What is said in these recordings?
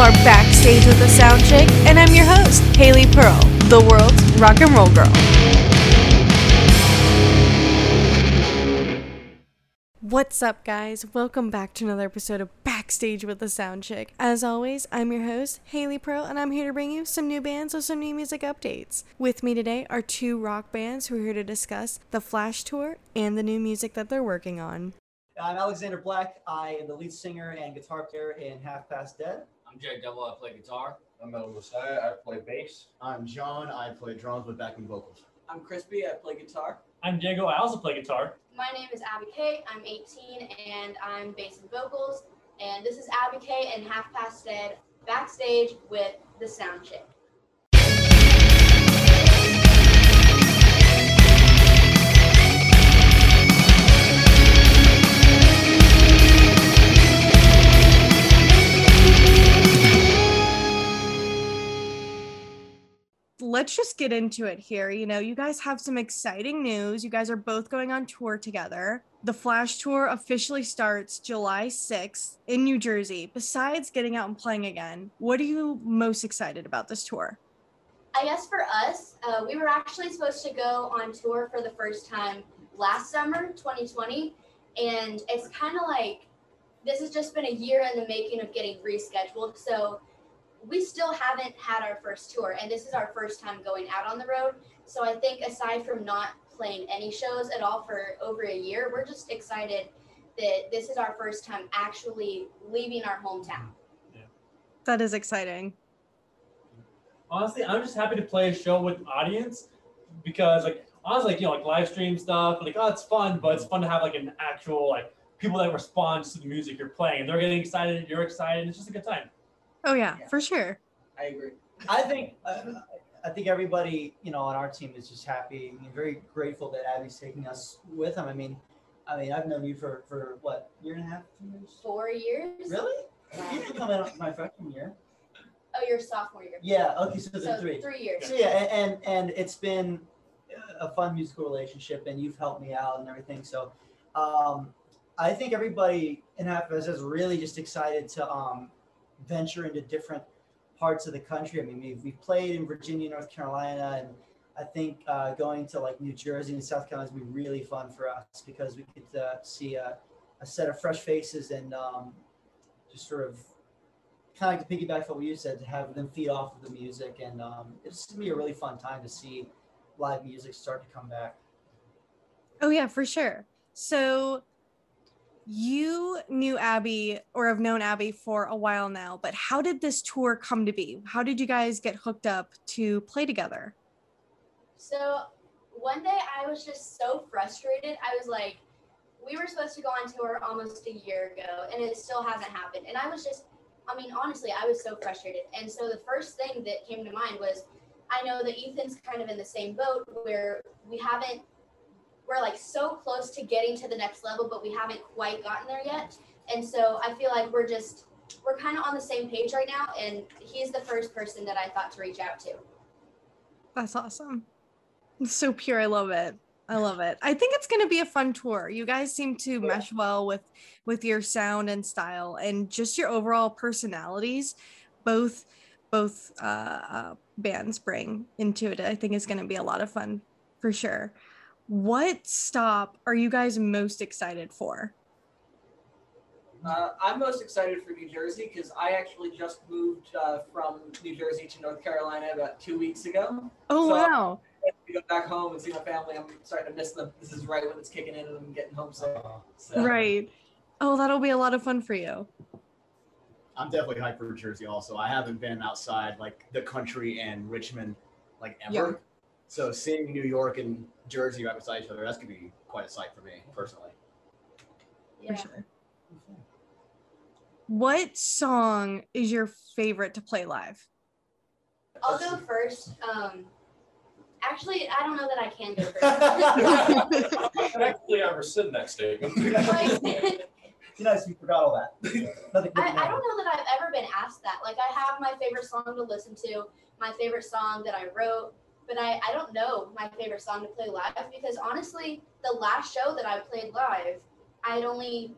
are backstage with the Sound Chick, and I'm your host, Haley Pearl, the world's rock and roll girl. What's up, guys? Welcome back to another episode of Backstage with the Sound Chick. As always, I'm your host, Haley Pearl, and I'm here to bring you some new bands with some new music updates. With me today are two rock bands who are here to discuss the Flash Tour and the new music that they're working on. I'm Alexander Black. I am the lead singer and guitar player in Half Past Dead. I'm Jack Devil. I play guitar. I'm El Messiah. I play bass. I'm John. I play drums with backing vocals. I'm Crispy. I play guitar. I'm Diego. I also play guitar. My name is Abby K. I'm 18 and I'm bass and vocals. And this is Abby K and Half Past Dead backstage with the Sound Chick. Let's just get into it here. You know, you guys have some exciting news. You guys are both going on tour together. The Flash Tour officially starts July 6th in New Jersey. Besides getting out and playing again, what are you most excited about this tour? I guess for us, uh, we were actually supposed to go on tour for the first time last summer, 2020. And it's kind of like this has just been a year in the making of getting rescheduled. So we still haven't had our first tour, and this is our first time going out on the road. So I think aside from not playing any shows at all for over a year, we're just excited that this is our first time actually leaving our hometown. Yeah. That is exciting. Honestly, I'm just happy to play a show with an audience because like honestly, like, you know, like live stream stuff, like oh it's fun, but it's fun to have like an actual like people that respond to the music you're playing. And they're getting excited, you're excited, it's just a good time. Oh yeah, yeah. for sure. I agree. I think uh, I think everybody you know on our team is just happy and very grateful that Abby's taking us with him. I mean, I mean I've known you for for what year and a half, years, four years. Really? You didn't come in my freshman year. Oh, your sophomore year. Yeah. Okay. So, so three. Three years. So yeah, and, and and it's been a fun musical relationship, and you've helped me out and everything. So, um, I think everybody in Half is really just excited to um venture into different parts of the country. I mean, we've, we've played in Virginia, North Carolina, and I think uh, going to like New Jersey and South Carolina would be really fun for us because we could uh, see a, a, set of fresh faces and um, just sort of kind of like to piggyback what you said, to have them feed off of the music. And um, it's going to be a really fun time to see live music start to come back. Oh, yeah, for sure. So you knew Abby or have known Abby for a while now, but how did this tour come to be? How did you guys get hooked up to play together? So one day I was just so frustrated. I was like, we were supposed to go on tour almost a year ago and it still hasn't happened. And I was just, I mean, honestly, I was so frustrated. And so the first thing that came to mind was I know that Ethan's kind of in the same boat where we haven't we're like so close to getting to the next level, but we haven't quite gotten there yet. And so I feel like we're just we're kind of on the same page right now, and he's the first person that I thought to reach out to. That's awesome. It's so pure. I love it. I love it. I think it's going to be a fun tour. You guys seem to mesh well with with your sound and style and just your overall personalities. Both both uh, uh, bands bring into it. I think is going to be a lot of fun for sure. What stop are you guys most excited for? Uh, I'm most excited for New Jersey because I actually just moved uh, from New Jersey to North Carolina about two weeks ago. Oh so wow! To go back home and see my family, I'm starting to miss them. This is right when it's kicking in and I'm getting home So. Right. Oh, that'll be a lot of fun for you. I'm definitely hyped for Jersey. Also, I haven't been outside like the country and Richmond like ever. Yeah. So seeing New York and Jersey right beside each other, that's gonna be quite a sight for me personally. Yeah. For sure. What song is your favorite to play live? I'll go first. Um, actually, I don't know that I can go first. actually ever said that statement. you know, you forgot all that. I, I don't know that I've ever been asked that. Like, I have my favorite song to listen to, my favorite song that I wrote, but I, I don't know my favorite song to play live because honestly, the last show that I played live, I had only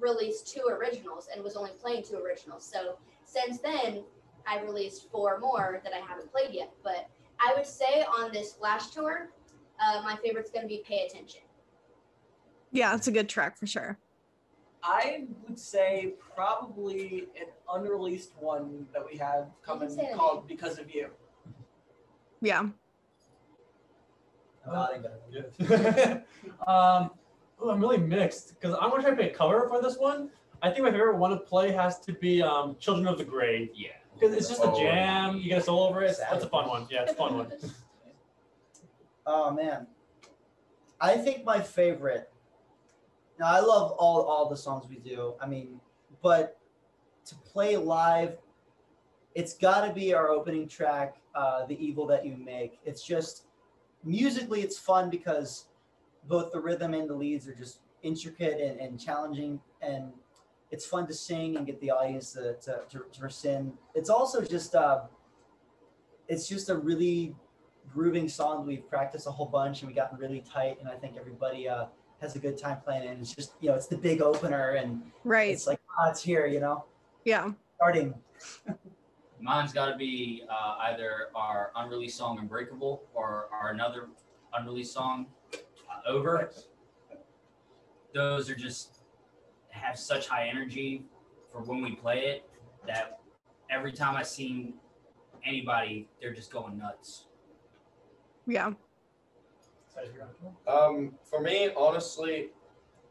released two originals and was only playing two originals. So since then, I released four more that I haven't played yet. But I would say on this last tour, uh, my favorite's going to be Pay Attention. Yeah, it's a good track for sure. I would say probably an unreleased one that we have coming called Because of You. Yeah. I'm nodding back. um, ooh, I'm really mixed because I'm gonna try to pick a cover for this one. I think my favorite one to play has to be um, "Children of the Grave" Yeah. because it's just a Oh, jam. You get a solo over it. That's a fun one. Yeah, it's a fun one. Oh man, I think my favorite. Now I love all all the songs we do. I mean, but to play live, it's got to be our opening track, uh, "The Evil That You Make." It's just musically, it's fun because both the rhythm and the leads are just intricate and, and challenging, and it's fun to sing and get the audience to to, to, to rescind. It's also just uh, it's just a really grooving song we've practiced a whole bunch and we gotten really tight and i think everybody uh, has a good time playing it and it's just you know it's the big opener and Right. it's like ah, it's here you know Yeah. starting Mine's got to be uh, either our unreleased song "Unbreakable" or our another unreleased song uh, "Over." Those are just have such high energy for when we play it that every time I see anybody, they're just going nuts. Yeah. Um, for me, honestly,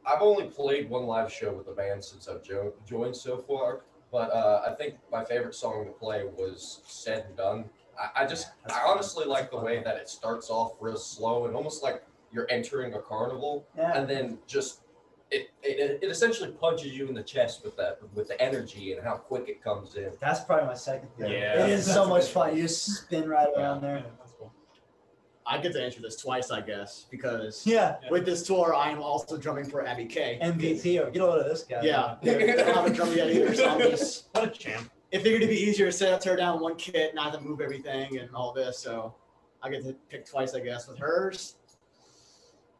I've only played one live show with the band since I've jo- joined so far. But uh, I think my favorite song to play was "Said and Done." I, I just, That's I honestly like the way that it starts off real slow and almost like you're entering a carnival, yeah and then just it, it, it essentially punches you in the chest with that with the energy and how quick it comes in. that's probably my second favorite Yeah. it is so much fun you just spin right around there that's cool. I get to answer this twice, I guess, because yeah with this tour, I am also drumming for Abby K. mvp or get a load of this guy Yeah, they don't have a drum yet either, so I'm just. What a champ. It figured it'd be easier to set up, tear down one kit, not have to move everything and all this. So I get to pick twice, I guess. With hers,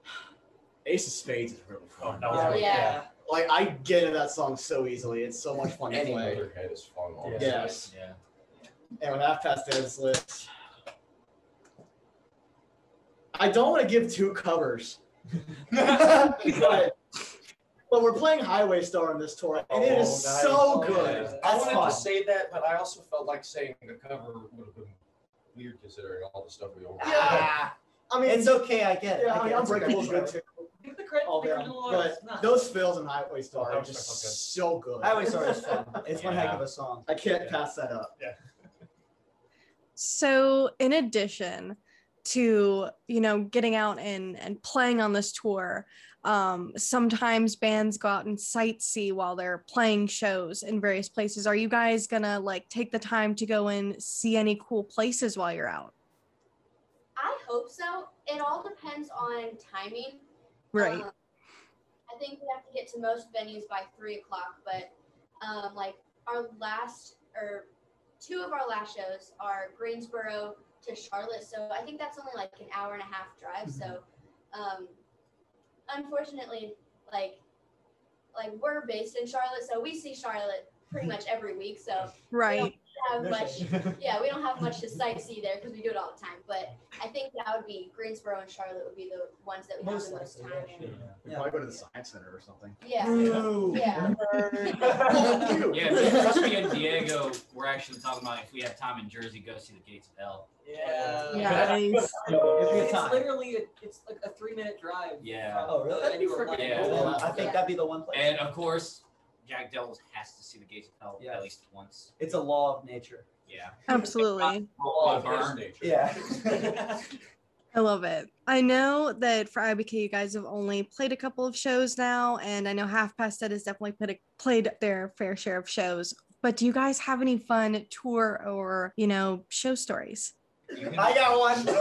Ace of Spades is really fun. Oh, that was Yeah. really Yeah. Like I get into that song so easily. It's so much fun to Any play. Motorhead is fun. Honestly. Yes. Yeah. And with half past this list, I don't want to give two covers, but but we're playing Highway Star on this tour, and it is Oh, nice. so Yeah. good. I wanted fun. to say that, but I also felt like saying the cover would have been weird considering all the stuff we already Yeah. I mean, it's okay i get it yeah, I I mean, get it. It's. Unbreakable's good too. Give the credit. All give them. the But those fills in Highway Star Oh, are just so good. highway star is fun it's one heck of a song I can't pass that up. Yeah. So, in addition to you know getting out and and playing on this tour, um, sometimes bands go out and sightsee while they're playing shows in various places. Are you guys gonna like take the time to go and see any cool places while you're out? I hope so. It all depends on timing. Right. Um, I think we have to get to most venues by three o'clock, but um, like our last or two of our last shows are Greensboro to Charlotte, so I think that's only like an hour and a half drive. So, um, unfortunately, like like we're based in Charlotte, so we see Charlotte pretty much every week. So right. We don't have much yeah, we don't have much to sightsee there because we do it all the time. But I think that would be Greensboro and Charlotte would be the ones that we have the most time likely, in. We Yeah. probably go to the Science Center or something. Yeah. Ooh. Yeah. Yeah, if you're supposed to be in Diego, we're actually talking about if we have time in Jersey, go see the Gates of Hell. Yeah. Nice. It's It's literally a, it's like a three minute drive. Yeah. Oh, really? That'd be freaking Yeah. Cool. I think that'd be the one place. And of course, Jack Devils has to see the Gates of Hell Yes. at least once. it's a law of nature. Yeah. Absolutely. All of Burn. his nature. Yeah. I love it. I know that for Abby K, you guys have only played a couple of shows now, and I know Half Past Dead has definitely played, played their fair share of shows. But do you guys have any fun tour or, you know, show stories? You can- I got one.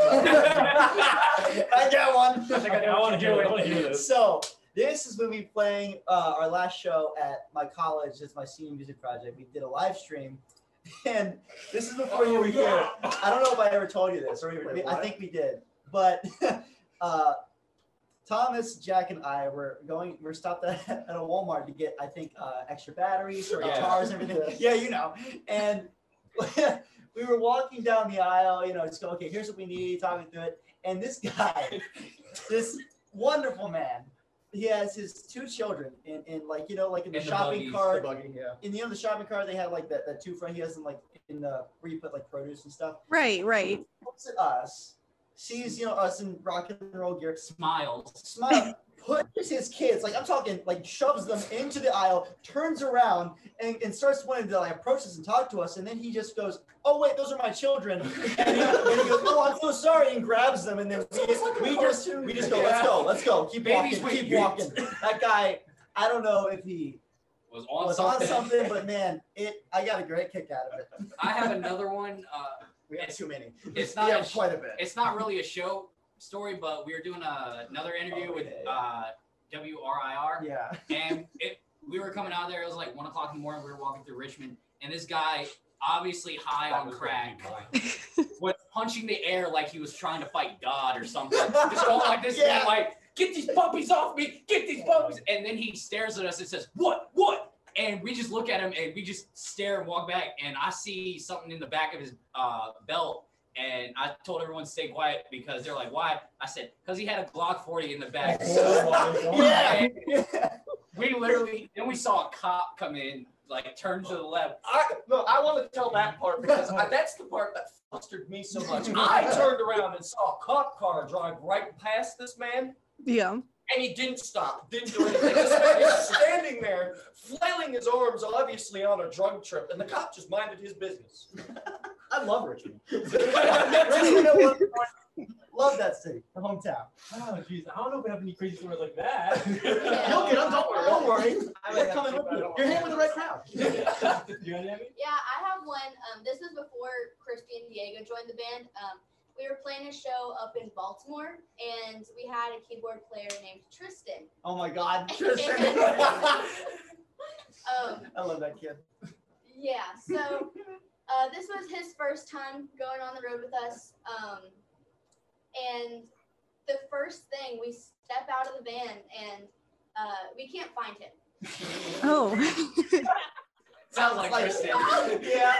I got one. I want to hear it. I want to hear this. So this is when we playing uh, our last show at my college. It's my senior music project. We did a live stream, and this is before you were here. I don't know if I ever told you this, or Wait, I think we did, but uh, Thomas, Jack, and I were going. We're stopped at, at a Walmart to get, I think, uh, extra batteries for Yeah. guitars and everything. Yeah, you know. And we were walking down the aisle. You know, just go. Okay, here's what we need. Talking through it, and this guy, this wonderful man, he has his two children and, in like you know, like in the In the shopping buggies. cart. buggy, yeah. In the you know the shopping cart, they had like that, that two front. He has them like in the where you put like produce and stuff. Right, right. Looks at us, sees you know us in rock and roll gear, Smiles. smile, pushes his kids, like I'm talking, like shoves them into the aisle, turns around and, and starts wanting to like approach us and talk to us, and then he just goes, "Oh wait, those are my children," and he, and he goes, "Oh, I'm so sorry," and grabs them, and then we, we just we just go, "Let's go, let's go, keep Babies walking, keep you. walking." That guy, I don't know if he Was on was something. on something, but man, it I got a great kick out of it. I have another one. Uh, We have too many. It's we not a sh- quite a bit. it's not really a show story, but we were doing a, another interview with uh, WRIR, Yeah. and it, we were coming out there. It was like one o'clock in the morning. We were walking through Richmond, and this guy, obviously high That on was crack, was punching the air like he was trying to fight God or something. Just going like this, Yeah. like, get these puppies off me, get these puppies. And then he stares at us and says, What? What? And we just look at him and we just stare and walk back. And I see something in the back of his uh, belt. And I told everyone to stay quiet because they're like, Why? I said, Because he had a Glock 40 in the back. Oh. Yeah. We literally, then we saw a cop come in, like, turn to the left. I no, I want to tell that part because I, that's the part that flustered me so much. I turned around and saw a cop car drive right past this man, Yeah. and he didn't stop, didn't do anything. This man is standing there, flailing his arms, obviously on a drug trip, and the cop just minded his business. I love Richmond. You know? Love that city, the hometown. Oh, jeez. I don't know if we have any crazy stories like that. You'll get them. Don't worry. Don't worry. I We're coming with you. You're hanging with the right crowd. you got any? Yeah, I have one. Um, this was before Crispy and Diego joined the band. Um, we were playing a show up in Baltimore, and we had a keyboard player named Tristan. Oh my God, Tristan. Um, I love that kid. yeah, so uh, this was his first time going on the road with us. Um, and the first thing, we step out of the van, and uh, we can't find him. Oh. Sounds like Like- Tristan. Yeah.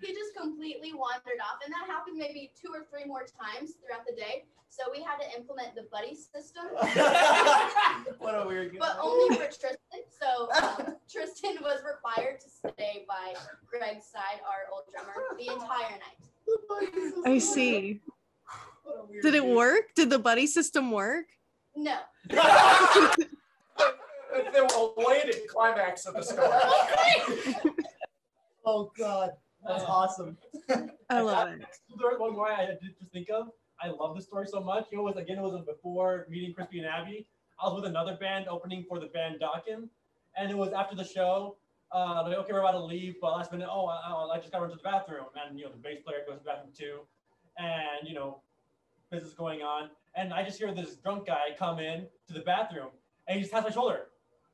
he just completely wandered off and that happened maybe two or three more times throughout the day so we had to implement the buddy system what a weird guy. but only for tristan so um, tristan was required to stay by greg's side our old drummer the entire night I see. What a weird Did it work? Did the buddy system work? no the elated climax of the story. Oh God, that's awesome. I love it. There's one more I did just think of. I love this story so much. You know, It was again, it was before meeting Crispy and Abby. I was with another band opening for the band Dokken, and it was after the show. Uh, like, okay, we're about to leave, but last minute, oh, I, I just got to run to the bathroom, and you know the bass player goes to the bathroom too, and you know, business going on, and I just hear this drunk guy come in to the bathroom, and he just taps my shoulder.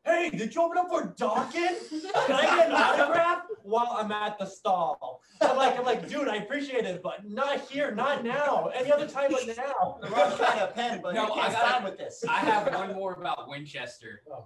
Hey, did you open up for Dokken? Can I get an autograph while I'm at the stall? I'm like, I'm like, dude, I appreciate it, but not here, not now. Any other time but now. The wrong kind of pen, but No, you I can't gotta- with this. I have one more about Winchester. Oh.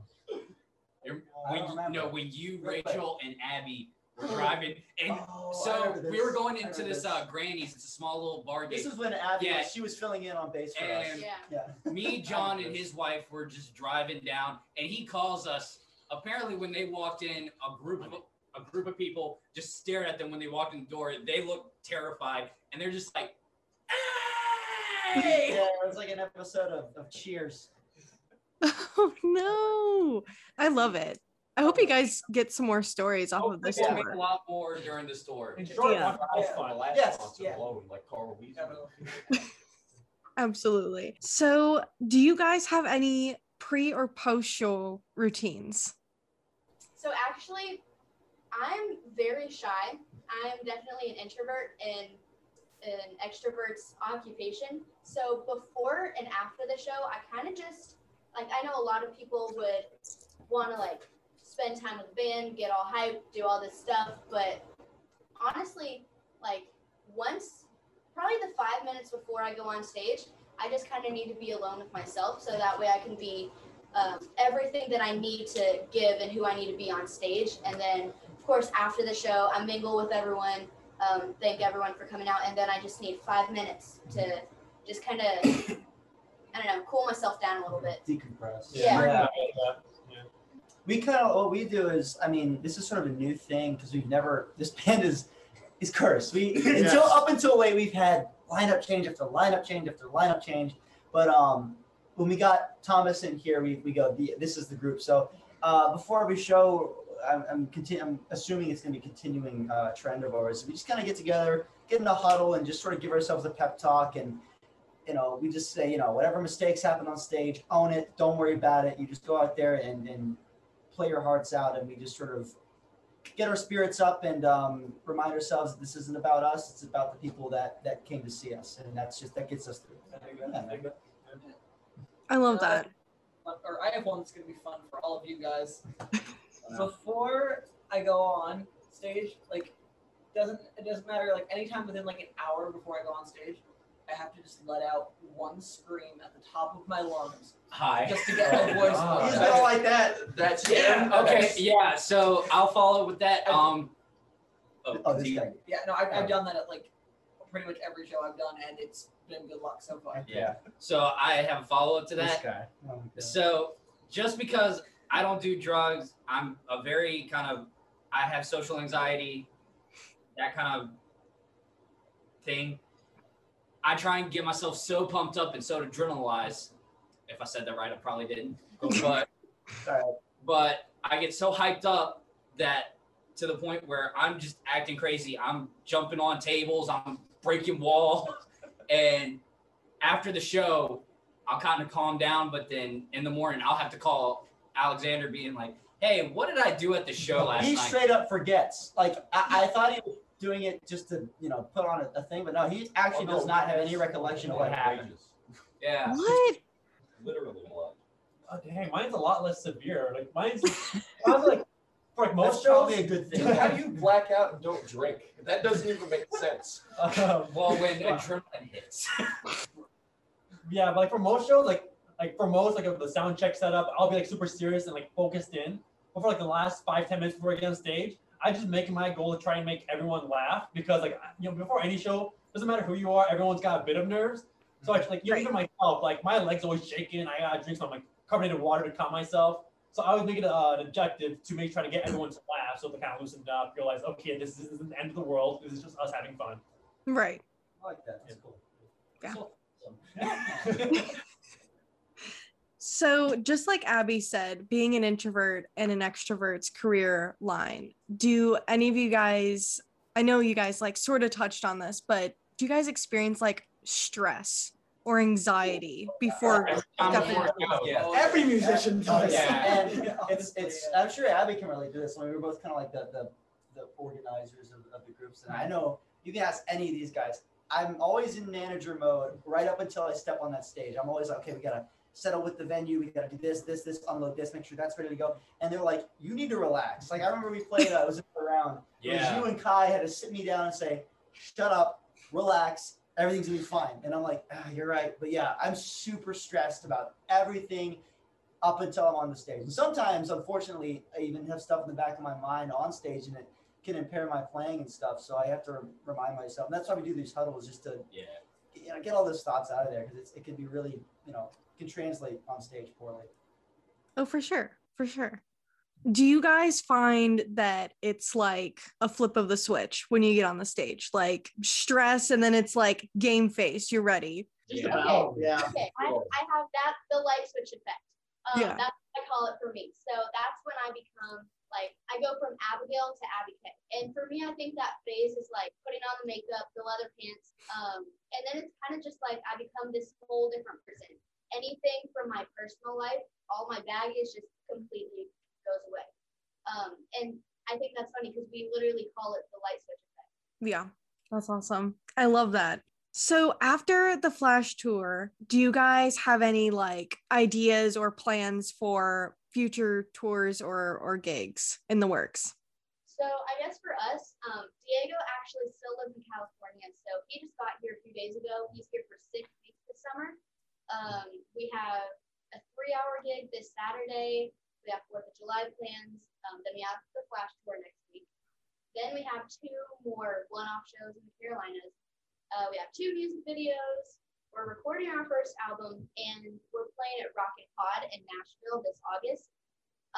You're- When you, no, when you, Rachel, and Abby were driving, and Oh, so we were going into this this. uh, Granny's. It's a small little bar This is when Abby, Yeah. was, she was filling in on bass for us. Yeah Yeah. me, John, and his wife were just driving down, and he calls us. Apparently, when they walked in, a group of a group of people just stared at them when they walked in the door. They looked terrified, and they're just like, "Hey!" Yeah, it was like an episode of, of Cheers. Oh no. I love it. I hope you guys get some more stories off oh, of this We'll make tour. a lot more during the tour. In short, Yeah. was last Yes, yeah. alone, like Carl Absolutely. So, do you guys have any pre or post show routines? so actually i'm very shy i'm definitely an introvert and an extrovert's occupation so before and after the show i kind of just like i know a lot of people would want to like spend time with the band get all hyped do all this stuff but honestly like once probably the five minutes before i go on stage I just kind of need to be alone with myself so that way I can be um, everything that I need to give and who I need to be on stage. And then, of course, after the show, I mingle with everyone, um, thank everyone for coming out, and then I just need five minutes to just kind of, I don't know, cool myself down a little bit. Decompress. Yeah. yeah. Yeah. We kind of what we do is i mean this is sort of a new thing because we've never this band is is cursed. We until up until late we've had lineup change after lineup change after lineup change. But um when we got thomas in here we, we go the, this is the group. So uh before every show i'm i'm, continu- I'm assuming it's going to be a continuing uh, trend of ours. We just kind of get together get in a huddle and just sort of give ourselves a pep talk and you know, we just say, you know, whatever mistakes happen on stage, own it. Don't worry about it. You just go out there and, and play our hearts out. And we just sort of get our spirits up and um, remind ourselves that this isn't about us. It's about the people that, that came to see us. And that's just, that gets us through. Yeah. I love Uh, that. Or I have one that's gonna be fun for all of you guys. Before I go on stage, like doesn't it doesn't matter like anytime within like an hour before I go on stage, I have to just let out one scream at the top of my lungs Hi. just to get my voice. God. You out. just go like that. That's Yeah. him. Okay. That's- Yeah. So I'll follow with that. Um. Oh, this do guy. Yeah, no, I've, I've done that at like pretty much every show I've done, and it's been good luck so far. Yeah. So I have a follow up to that. guy. Oh, my God. So just because I don't do drugs, I'm a very kind of I have social anxiety, that kind of thing. I try and get myself so pumped up and so adrenalized. If I said that right, I probably didn't. But but I get so hyped up that to the point where I'm just acting crazy. I'm jumping on tables, I'm breaking walls, and after the show, I'll kind of calm down. But then in the morning, I'll have to call Alexander, being like, "Hey, what did I do at the show last he night?" He straight up forgets. Like I, I thought he was doing it just to you know put on a, a thing, but no, he actually Oh, no, does not have any recollection of what happened. yeah. What? Literally blood. Oh, dang, mine's a lot less severe. Like mine's, mine's like for like most That's probably shows. a good thing. How do you black out and don't drink? That doesn't even make sense. Uh, Well, when adrenaline hits. yeah, but like for most shows, like like for most like of the sound check setup, I'll be like super serious and like focused in. But for like the last five ten minutes before I get on stage, I just make it my goal to try and make everyone laugh because like you know before any show, doesn't matter who you are, everyone's got a bit of nerves. So I just, like you know, even myself, like my legs always shaking. I gotta drink some like carbonated water to calm myself. So I always make it uh, an objective to make try to get everyone to laugh, so they kind of loosen up, realize okay, this isn't the end of the world. This is just us having fun. Right. I like that. That's cool. Yeah. So, just like Abby said, being an introvert and an extrovert's career line, do any of you guys, I know you guys like sort of touched on this, but do you guys experience like stress or anxiety before Every time stepping before into it goes, yeah. Every musician does. Yeah. And it's it's I'm sure Abby can relate to this. When we were both kind of like the the, the organizers of, of the groups, and I know you can ask any of these guys. I'm always in manager mode right up until I step on that stage. I'm always like, okay, we gotta settle with the venue. We gotta do this, this, this, unload this, make sure that's ready to go. And they're like, you need to relax. Like I remember we played. Uh, it was in the round. It was Yeah. you and Kai had to sit me down and say, shut up, relax, everything's gonna be fine. And I'm like, ah, you're right. But yeah, I'm super stressed about everything up until I'm on the stage. And sometimes, unfortunately, I even have stuff in the back of my mind on stage and it can impair my playing and stuff. So I have to remind myself. And that's why we do these huddles just to Yeah. you know, get all those thoughts out of there because it can be really, you know, can translate on stage poorly. Oh, for sure. For sure. Do you guys find that it's like a flip of the switch when you get on the stage? Like stress, and then it's like game face, you're ready. Okay. Oh, yeah. Okay, I, I have that the light switch effect. Um, Yeah. That's what I call it for me. So that's when I become like I go from Abigail to Abby K. And for me, I think that phase is like putting on the makeup, the leather pants, um, and then it's kind of just like I become this whole different person. Anything from my personal life, all my baggage just completely goes away. Um, and I think that's funny because we literally call it the light switch effect. Yeah, that's awesome. I love that. So after the Flash tour, do you guys have any like ideas or plans for future tours or or gigs in the works? So I guess for us, um, Diego actually still lives in California, so he just got here a few days ago. He's here for six weeks this summer. Um, we have a three-hour gig this Saturday. We have Fourth of July plans. Um, then we have the Flash tour next week. Then we have two more one-off shows in the Carolinas. Uh, we have two music videos. We're recording our first album, and we're playing at Rocket Pod in Nashville this August.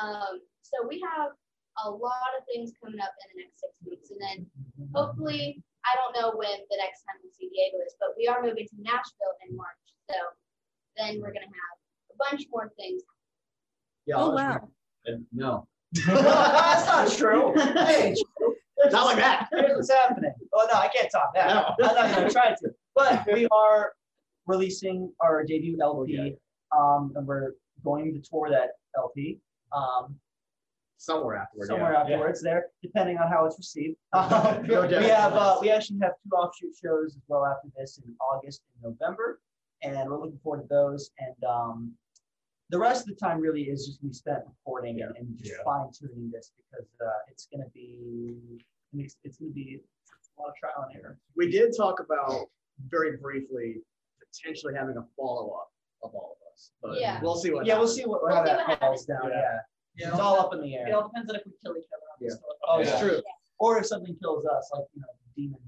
Um, so we have a lot of things coming up in the next six weeks, and then hopefully, I don't know when the next time we'll see Diego is, but we are moving to Nashville in March. So then we're gonna have a bunch more things. Yeah. Oh wow. And no. That's not true. Hey, Not like that. Here's what's happening. Oh no, I can't talk now. No. I'm not gonna try to. But we are releasing our debut LP, um, and we're going to tour that LP. Um, Somewhere afterward. somewhere yeah. afterwards there, depending on how it's received. Um, No we have uh, we actually have two offshoot shows as well after this in August and November, and we're looking forward to those. And um, the rest of the time really is just gonna be spent recording and, and just Yeah. fine tuning this because uh, it's gonna be it's, it's gonna be a lot of trial and error. We did talk about very briefly potentially having a follow up of all of us, but Yeah. we'll see what. yeah, we'll see what We'll how see that what falls happens. down. Yeah. Yeah, Yeah, it's all up in the air. It all depends on if we kill each other on this. Oh, Yeah. it's true. Yeah. Or if something kills us, like you know, demon.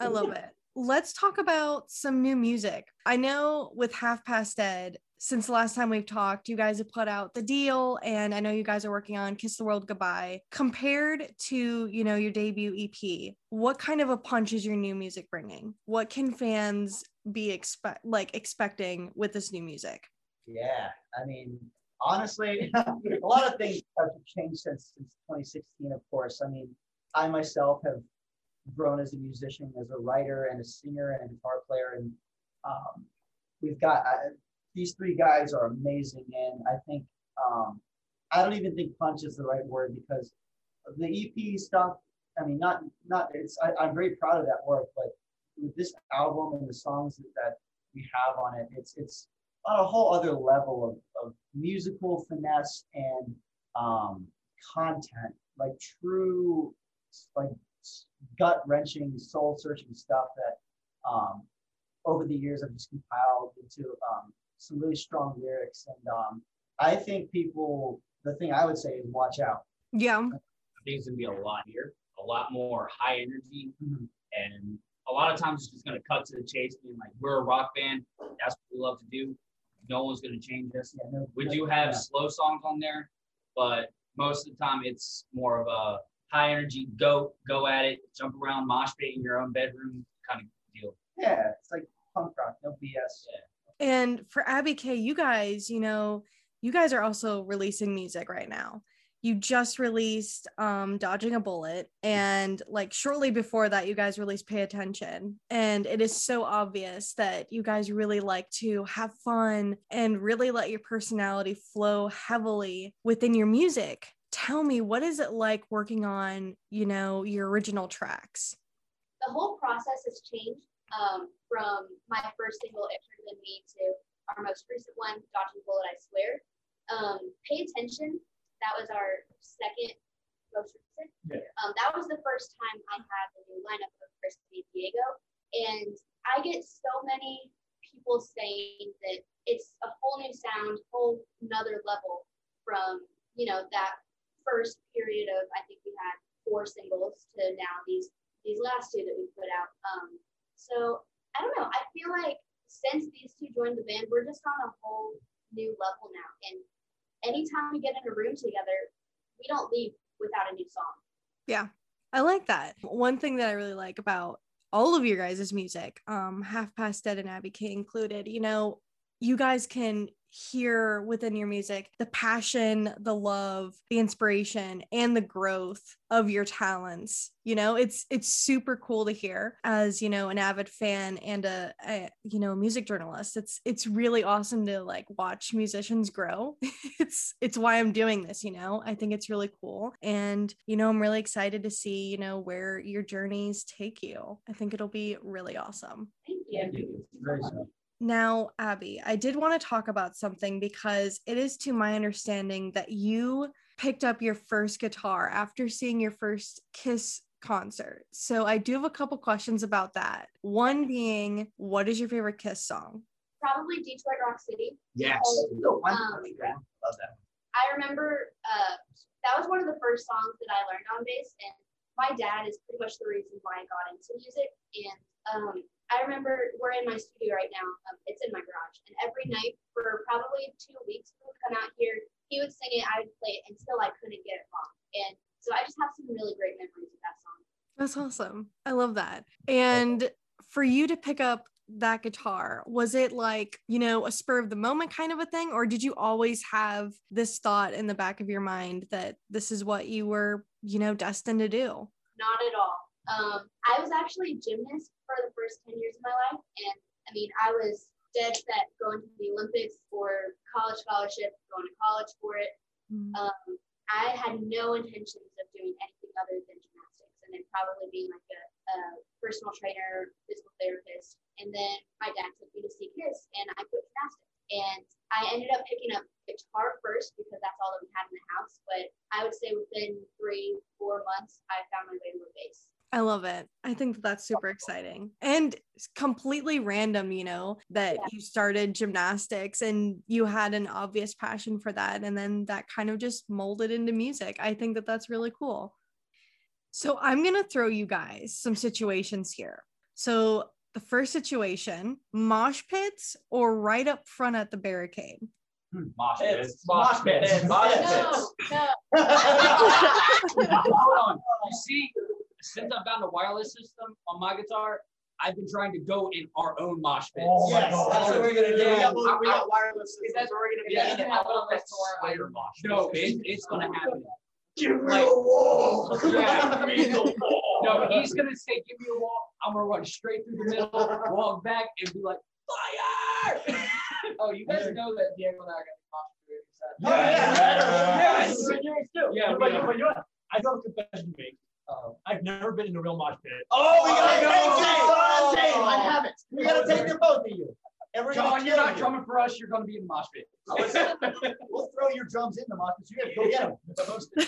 I love it. Let's talk about some new music. I know with Half Past Dead, since the last time we've talked, you guys have put out the deal, and I know you guys are working on Kiss the World Goodbye. Compared to you know your debut EP, what kind of a punch is your new music bringing? What can fans be expect like expecting with this new music? Yeah, I mean, honestly, a lot of things have changed since since 2016. Of course, I mean, I myself have grown as a musician, as a writer, and a singer and a guitar player, and um, we've got uh, these three guys are amazing, and I think um, I don't even think punch is the right word because the EP stuff. I mean, not not it's. I, I'm very proud of that work, but with this album and the songs that, that we have on it, it's it's on a whole other level of, of musical finesse and um, content, like true, like gut wrenching, soul searching stuff that um, over the years I've just compiled into um, some really strong lyrics. And um, I think people, the thing I would say is watch out. Yeah, I think it's gonna be a lot here, a lot more high energy, Mhm. and a lot of times it's just gonna cut to the chase. Being like, we're a rock band. That's what we love to do. No one's gonna change us. Yeah, no- We no- do have yeah. slow songs on there, but most of the time it's more of a high energy, go go at it, jump around, mosh pit in your own bedroom kind of deal. Yeah, it's like punk rock, no BS. And for Abby K, you guys, you know, you guys are also releasing music right now. You just released um Dodging a Bullet and like shortly before that you guys released Pay Attention. And it is so obvious that you guys really like to have fun and really let your personality flow heavily within your music. Tell me, what is it like working on, you know, your original tracks? the whole process has changed um, from my first single, It Should Have Been Me, to our most recent one, Dodging Bullet, I Swear. Um, Pay Attention, that was our second most recent. Yeah. Um, that was the first time I had the new lineup of Chris and Diego. And I get so many people saying that it's a whole new sound, whole another level from, you know, that first period of, I think we had four singles to now these these last two that we put out. Um, so I don't know. I feel like since these two joined the band, we're just on a whole new level now. And anytime we get in a room together, we don't leave without a new song. Yeah. I like that. One thing that I really like about all of your guys' music, um, Half Past Dead and Abby K included, you know, you guys can hear within your music the passion, the love, the inspiration, and the growth of your talents. You know, it's it's super cool to hear as you know an avid fan and a, a you know music journalist. It's it's really awesome to like watch musicians grow. it's it's why I'm doing this. You know, I think it's really cool, and you know I'm really excited to see you know where your journeys take you. I think it'll be really awesome. Thank you. Very so. Now, Abby, I did want to talk about something because it is to my understanding that you picked up your first guitar after seeing your first Kiss concert. So I do have a couple questions about that. One being, what is your favorite Kiss song? probably Detroit Rock City. Yes. Um, Love that. I remember uh, that was one of the first songs that I learned on bass, and my dad is pretty much the reason why I got into music. And um, I remember we're in my studio right now. Um, it's in my garage, and every night for probably two weeks, we would come out here. He would sing it, I would play it until I couldn't get it wrong. And so I just have some really great memories of that song. That's awesome. I love that. And for you to pick up that guitar, was it like, you know, a spur of the moment kind of a thing? Or did you always have this thought in the back of your mind that this is what you were, you know, destined to do? Not at all. Um, I was actually a gymnast first 10 years of my life. And I mean, I was dead set going to the Olympics for college scholarship, going to college for it. Mm. Um, I had no intentions of doing anything other than gymnastics and then probably being like a, a personal trainer, physical therapist. And then my dad took me to see Kiss and I quit gymnastics. And I ended up picking up guitar first because that's all that we had in the house. But I would say within three, four months, I found my way to a bass. I love it. I think that that's super exciting and completely random, you know, that Yeah. you started gymnastics and you had an obvious passion for that. And then that kind of just molded into music. I think that that's really cool. So I'm going to throw you guys some situations here. So the first situation mosh pits or right up front at the barricade? Hmm, mosh Pits. pits. Mosh pits. Mosh No, no. Hold on. You see, since I've gotten a wireless system on my guitar, I've been trying to go in our own mosh pits. Oh Yes, God. that's what we're gonna do. We got- I- we got wireless Is systems. that where we're gonna be? Yeah. in it? I want that Slayer mosh. No, it, it's gonna happen. Give me Like- a wall. Yeah. Give me the wall. No, he's gonna say, "Give me a wall." I'm gonna run straight through the middle, walk back, and be like, "Fire!" Oh, you guys know that Diego and I are going to mosh pit Oh, yeah. Yes. Yes. Yeah, but, but you know what? I have a confession to make. Uh-oh. I've never been in a real mosh pit. Oh, we gotta Oh, go. no. Hey, John, I have it. We gotta take the both of you. And John, you're not you. drumming for us. You're gonna be in the mosh pit. We'll throw your drums in the mosh pit. You gotta go get them.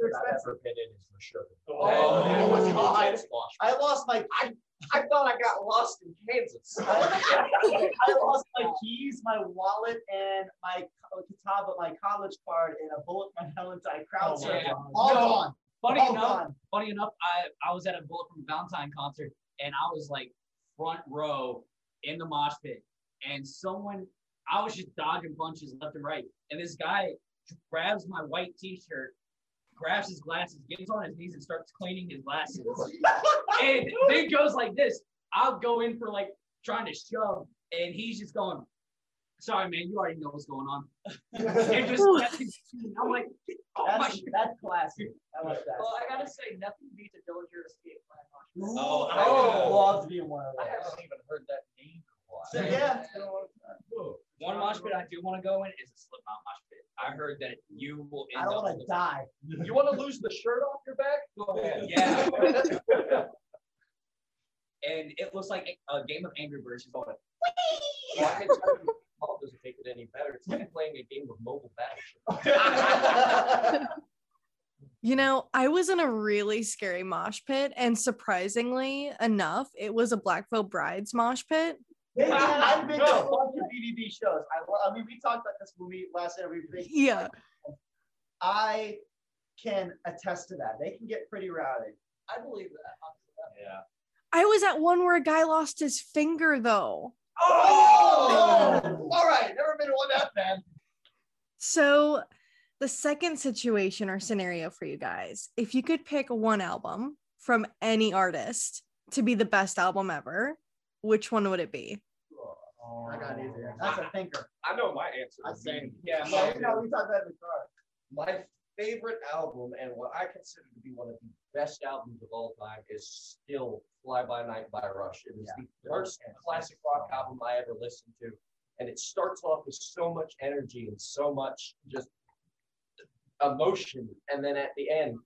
They're expensive. I've been in is for sure. Oh, my oh, oh, God. I lost my, I, I thought I got lost in Kansas. I lost my keys, my wallet, and my co- guitar, but my college card and a Bullet for My Valentine crowd Oh, surfer. yeah. All No. gone. Funny All enough, gone. funny enough, I I was at a Bullet for My Valentine concert and I was like front row in the mosh pit, and someone I was just dodging punches left and right, and this guy grabs my white T-shirt, grabs his glasses, gets on his knees, and starts cleaning his glasses, and then goes like this. I'll go in for like trying to shove, and he's just going. Sorry, man. You already know what's going on. And just I'm like, oh my That's, that's classic. I like that. Well, I gotta say, nothing beats a Dillinger Escape plan. Oh, I I would know. love to be in one of those. I those. haven't even heard that name. So, in a while. yeah. It's been a long time. One mosh pit I do want to go in is a Slipknot mosh pit. I heard that you will I don't wanna die. You want to lose the shirt off your back? Go ahead. Yeah. and it looks like a a game of Angry Birds. She's going. Well, I can tell you, Paul doesn't make it any better. It's like playing a game of mobile battleship. You know, I was in a really scary mosh pit, and surprisingly enough, it was a Black Veil Brides mosh pit. Yeah, I've been to a bunch of BVB shows. I, I mean, we talked about this movie we last interviewed. Yeah. I can attest to that. They can get pretty rowdy. I believe that. Yeah. I was at one where a guy lost his finger, though. Oh! All right, never been one that bad. So, the second situation or scenario for you guys if you could pick one album from any artist to be the best album ever, which one would it be? I got it easier. That's a thinker. I know my answer. I would say, be- Yeah, yeah, mine we we talked about it in the car. My favorite album and what I consider to be one of the best albums of all time is still Fly By Night by Rush. It It is the first classic rock album I ever listened to. And it starts off with so much energy and so much just emotion. And then at the end,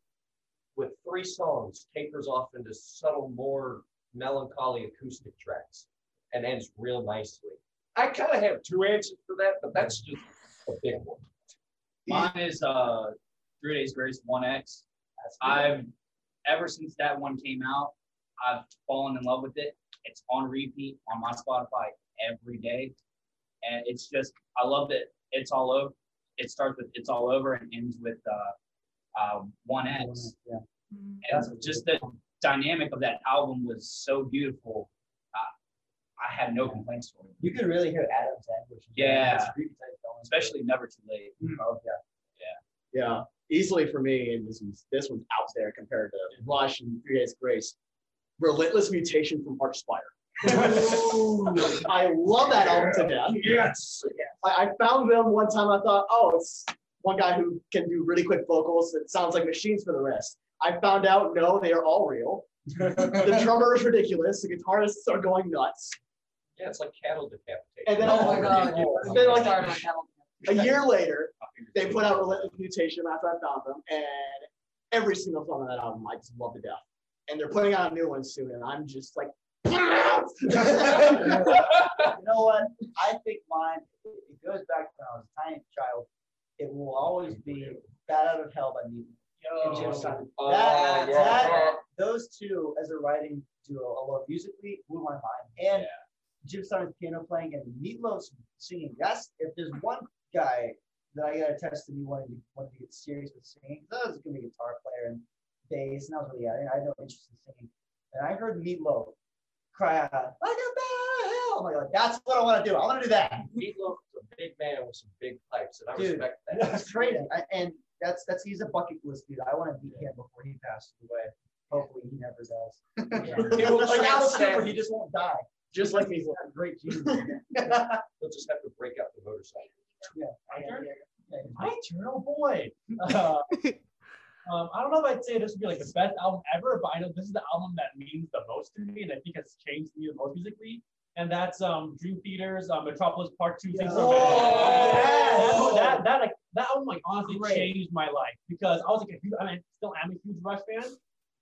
with three songs, tapers off into subtle, more melancholy acoustic tracks and ends real nicely. I kind of have two answers for that, but that's just a big one. Mine is uh, Three Days Grace 1X. I've ever since that one came out, I've fallen in love with it. It's on repeat on my Spotify every day. and it's just I love that it's all over. It starts with "It's All Over" and ends with uh, uh, "One X." Yeah. And just the dynamic of that album was so beautiful. Uh, I had no complaints for it, You could really hear Adam's anguish. Yeah. that. It's really tight going. especially "Never Too Late." Oh, yeah. yeah. Yeah, easily for me, and this one's this one's out there compared to Rush and Three Days Grace. Relentless Mutation from Archspire. I love that album to death. Yes. I, I found them one time. I thought, oh, it's one guy who can do really quick vocals. It sounds like machines for the rest. I found out, no, they are all real. the drummer is ridiculous. The guitarists are going nuts. Yeah, it's like cattle decapitation. And then, Oh my oh, God. And then like Sorry, cattle. A year later, they put out Relentless Mutation after I found them, and every single song on that album I just love to death. And they're putting out a new one soon, and I'm just like, You know what? I think mine, it goes back to when I was a tiny child. It will always be Bat Out of Hell by me. and Jim Steinman. Oh, That, yeah. that, those two as a writing duo, although musically blew my mind. And Jim Steinman's piano playing and Meatloaf's singing. That's if there's one guy that I got to test to me wanting to wanting to get serious with singing. 'cause I was gonna be a guitar player and bass, and I was really I had no interest in singing. And I heard Meatloaf cry out, "Like a bad hell!" I'm like, that's what I want to do. I want to do that. Meatloaf is a big man with some big pipes, and I Dude, respect that. That's crazy. I, and that's that's he's a bucket list dude. I want to beat him before he passes away. Hopefully he never does. He will like Alice transcend- Cooper, he just won't die. just like me. He's great genes. He'll just have to break out the motorcycle. Yeah. My turn? Yeah. My turn, oh boy. Uh, um, I don't know if I'd say this would be like the best album ever, but I know this is the album that means the most to me, and I think has changed me the most musically. And that's um, Dream Theater's um, Metropolis Part Two. Things Are Oh, Better. yes. that, that like that album like honestly Great. changed my life because I was like a huge, I mean, I still am a huge Rush fan,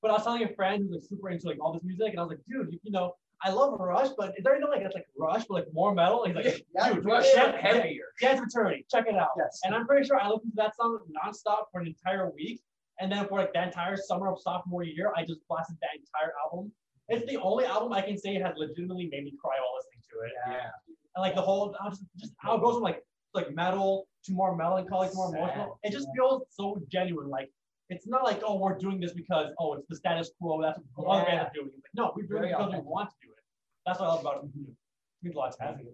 but I was telling a friend who's like super into like all this music, and I was like, dude, you, you know, I love Rush, but is there anything like that's like Rush, but like more metal? He's like, Yeah, dude, Rush is heavier. Death Eternity, check it out. Yes. And I'm pretty sure I listened to that song nonstop for an entire week. And then for like the entire summer of sophomore year, I just blasted that entire album. It's the only album I can say has legitimately made me cry while listening to it. Yeah. And like the whole, just, just how it goes from like like metal to more melancholy to more emotional. It just feels so genuine. Like it's not like oh we're doing this because oh it's the status quo. That's what other bands are doing. It's like no, we're doing it Very because we want to do it. That's what I love about it. It means a lot to me.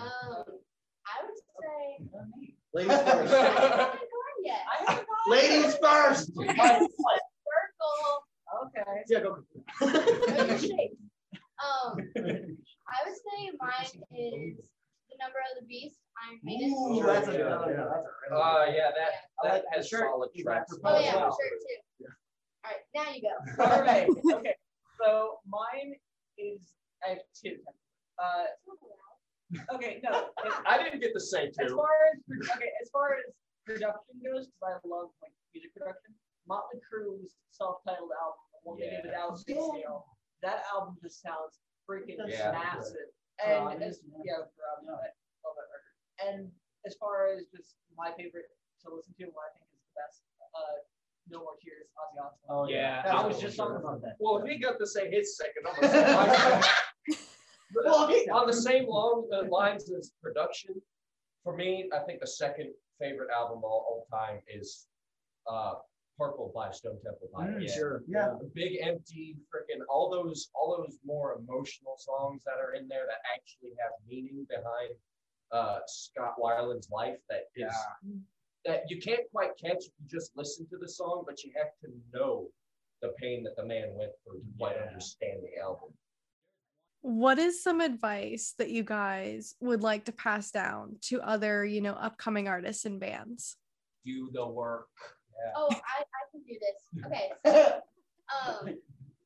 Um, I would say Ladies first. I first. haven't gone yet. I haven't gone. Ladies first. Circle. Okay. yeah, go. Shape. Um, I would say mine is the number of the beast. Iron Maiden. Ooh, that's a good one. Yeah, that's a really Uh, yeah, that, I that like has shirt. solid tracks. Oh yeah, Wow. for sure too. All right, now you go. All right. Okay. So mine is I have two. Uh, okay. No. it- I didn't get to say As far as okay, as far as production goes, because I love like music production, Motley Crue's self-titled album, the one they did Yeah. without Vince Neil, that album just sounds freaking Yeah. massive. Rob And is, as, yeah. yeah, I love that record. And as far as just my favorite to listen to, what I think is the best, uh, No More Tears, Ozzy Osbourne. Oh Yeah, That's I was just talking about that. Well, if he got to say his second, I'm gonna say mine. Well, okay. on the same long uh, lines as production, for me, I think the second favorite album of all, all time is uh, Purple by Stone Temple Pilots. Mm, Yeah. Sure. Yeah. The big empty freaking all those all those more emotional songs that are in there that actually have meaning behind uh, Scott Weiland's life that is that you can't quite catch if you just listen to the song, but you have to know the pain that the man went through to quite Yeah. understand the album. What is some advice that you guys would like to pass down to other, you know, upcoming artists and bands? Do the work. Oh, I, I can do this. Okay, so um,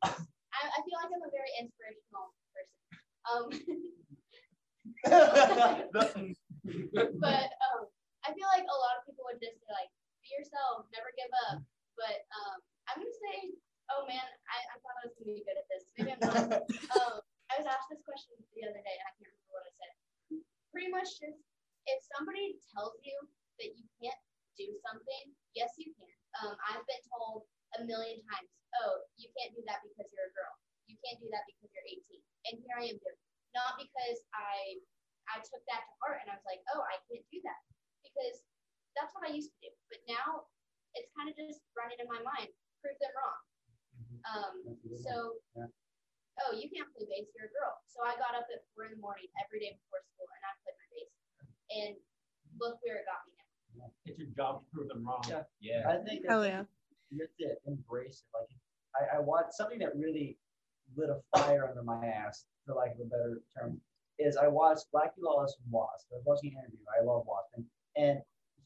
I, I feel like I'm a very inspirational person. Um, but um, I feel like a lot of people would just say like, be yourself, never give up. But um, I'm gonna say, oh man, I, I thought I was gonna be good at this. Maybe I'm not. um, I was asked this question the other day, and I can't remember what I said. Pretty much just if somebody tells you that you can't do something, yes, you can. Um, I've been told a million times, oh, you can't do that because you're a girl. You can't do that because you're 18. And here I am doing it. Not because I I took that to heart and I was like, oh, I can't do that because that's what I used to do. But now it's kind of just running in my mind, prove them wrong. Um, so, Yeah. oh, you can't play bass, you're a girl. So I got up at four in the morning every day before school and I played my bass. And look where it got me now. It's your job to prove them wrong. Yeah. Yeah. I think Hell that's- yeah. you have to embrace it. Like I, I watched something that really lit a fire under my ass, for lack of a better term, is I watched Blackie Lawless from Wasp. I was watching an interview. I love Wasp, and, and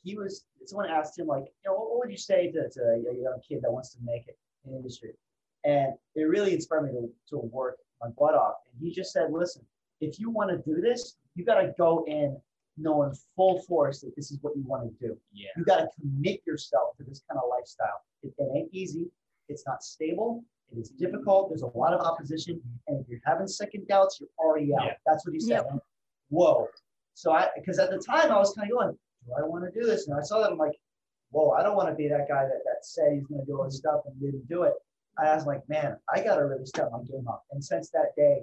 he was. Someone asked him like, you know, what, what would you say to, to a young kid that wants to make it in the industry? And it really inspired me to, to work my butt off. And he just said, listen, if you want to do this, you got to go in knowing full force that this is what you want to do Yeah. you got to commit yourself to this kind of lifestyle. It, it ain't easy. It's not stable. It is difficult. There's a lot of opposition. And if you're having second doubts, you're already out. Yeah. That's what he said. Yep. Whoa. So I, because at the time I was kind of going, do I want to do this? And I saw that I'm like, whoa, I don't want to be that guy that, that said he's going to do all this mm-hmm. stuff and didn't do it. I was like, man, I got to really step my game up. And since that day,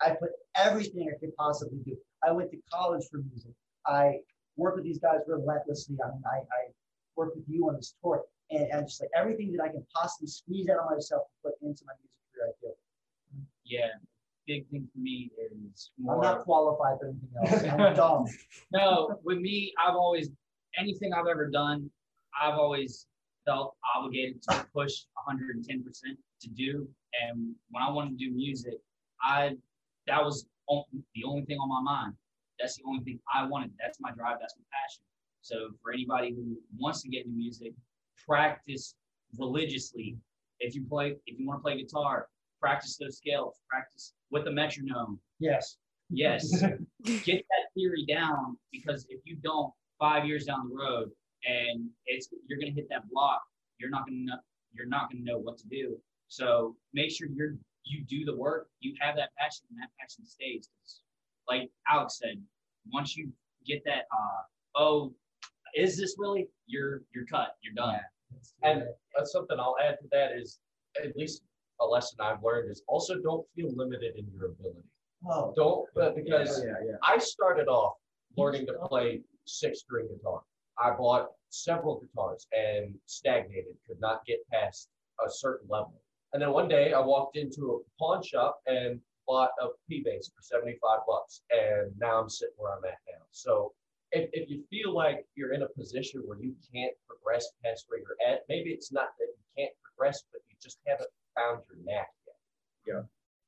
I put everything I could possibly do. I went to college for music. I worked with these guys relentlessly. I mean, I, I worked with you on this tour, and, and just like everything that I can possibly squeeze out of myself to put into my music career, I do. Yeah. Big thing for me is I'm not qualified for anything else. I'm dumb. no, with me, I've always anything I've ever done, I've always felt obligated to push 110 percent to do. And when I wanted to do music, I that was the only thing on my mind. That's the only thing I wanted. That's my drive. That's my passion. So for anybody who wants to get into music, practice religiously. If you play, if you want to play guitar, practice those scales. Practice with the metronome. Yes. Yes, get that theory down because if you don't, five years down the road, and it's you're gonna hit that block, you're not gonna know, you're not gonna know what to do. So make sure you're you do the work, you have that passion, and that passion stays. Like Alex said, once you get that, uh, oh, is this really? You're you're cut. You're done. And uh, something I'll add to that is, at least a lesson I've learned is also don't feel limited in your ability. Oh, Don't, uh, because yeah, yeah. I started off learning to play six string guitar. I bought several guitars and stagnated, could not get past a certain level. And then one day I walked into a pawn shop and bought a P bass for 75 bucks. And now I'm sitting where I'm at now. So if, if you feel like you're in a position where you can't progress past where you're at, maybe it's not that you can't progress, but you just haven't found your knack yet.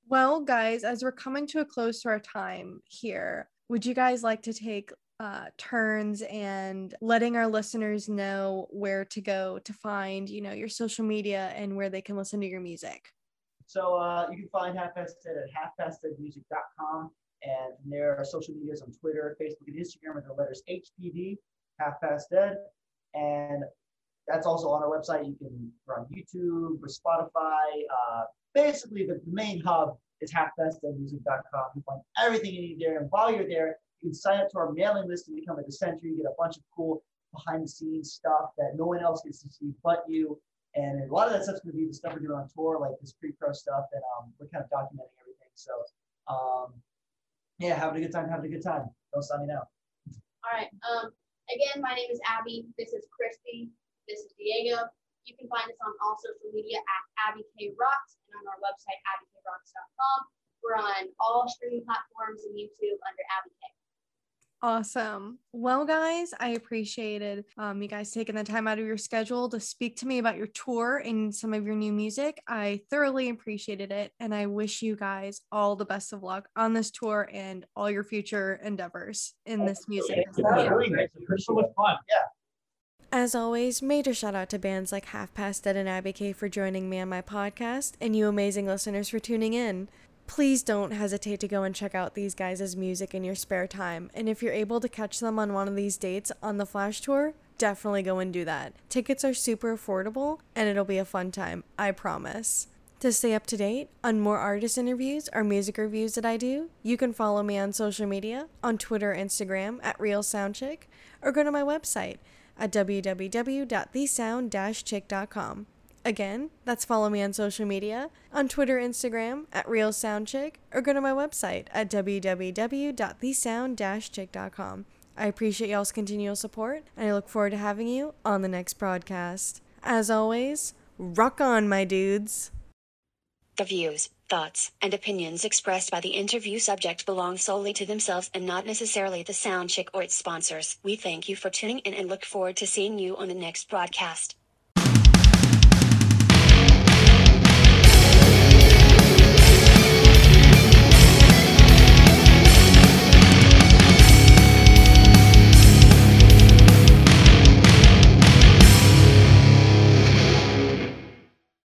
Well, guys, as we're coming to a close to our time here, would you guys like to take uh, turns and letting our listeners know where to go to find, you know, your social media and where they can listen to your music? So uh, you can find Half Past Dead at halfpastdeadmusic.com. And there, social medias on Twitter, Facebook, and Instagram are the letters HPD, Half Past Dead. And that's also on our website. You can we're on YouTube or Spotify. Uh, basically, the main hub is halfpastdeadmusic.com. You find everything you need there. And while you're there, you can sign up to our mailing list and become a dissenter. You get a bunch of cool behind the scenes stuff that no one else gets to see but you. And a lot of that stuff's going to be the stuff we're doing on tour, like this pre-pro stuff, and um, we're kind of documenting everything. So, um, yeah, having a good time, having a good time. Don't stop me now. All right. Um, again, my name is Abby. This is Christy. This is Diego. You can find us on all social media at Abby K Rocks and on our website, abbykRocks.com. We're on all streaming platforms and YouTube under Abby K. Awesome. Well, guys, I appreciated um, you guys taking the time out of your schedule to speak to me about your tour and some of your new music. I thoroughly appreciated it. And I wish you guys all the best of luck on this tour and all your future endeavors in this music. Thanks for Yeah. doing this. So much fun. Yeah. As always, major shout out to bands like Half Past Dead and Abby K for joining me on my podcast, and you amazing listeners for tuning in. Please don't hesitate to go and check out these guys' music in your spare time, and if you're able to catch them on one of these dates on the Flash Tour, definitely go and do that. Tickets are super affordable, and it'll be a fun time, I promise. To stay up to date on more artist interviews or music reviews that I do, you can follow me on social media on Twitter, Instagram at Real Sound Chick, or go to my website at www.thesound-chick.com. Again, that's follow me on social media on Twitter, Instagram at Real Sound Chick, or go to my website at www.thesound-chick.com. I appreciate y'all's continual support, and I look forward to having you on the next broadcast. As always, rock on, my dudes. The views, thoughts, and opinions expressed by the interview subject belong solely to themselves and not necessarily the Sound Chick or its sponsors. We thank you for tuning in and look forward to seeing you on the next broadcast.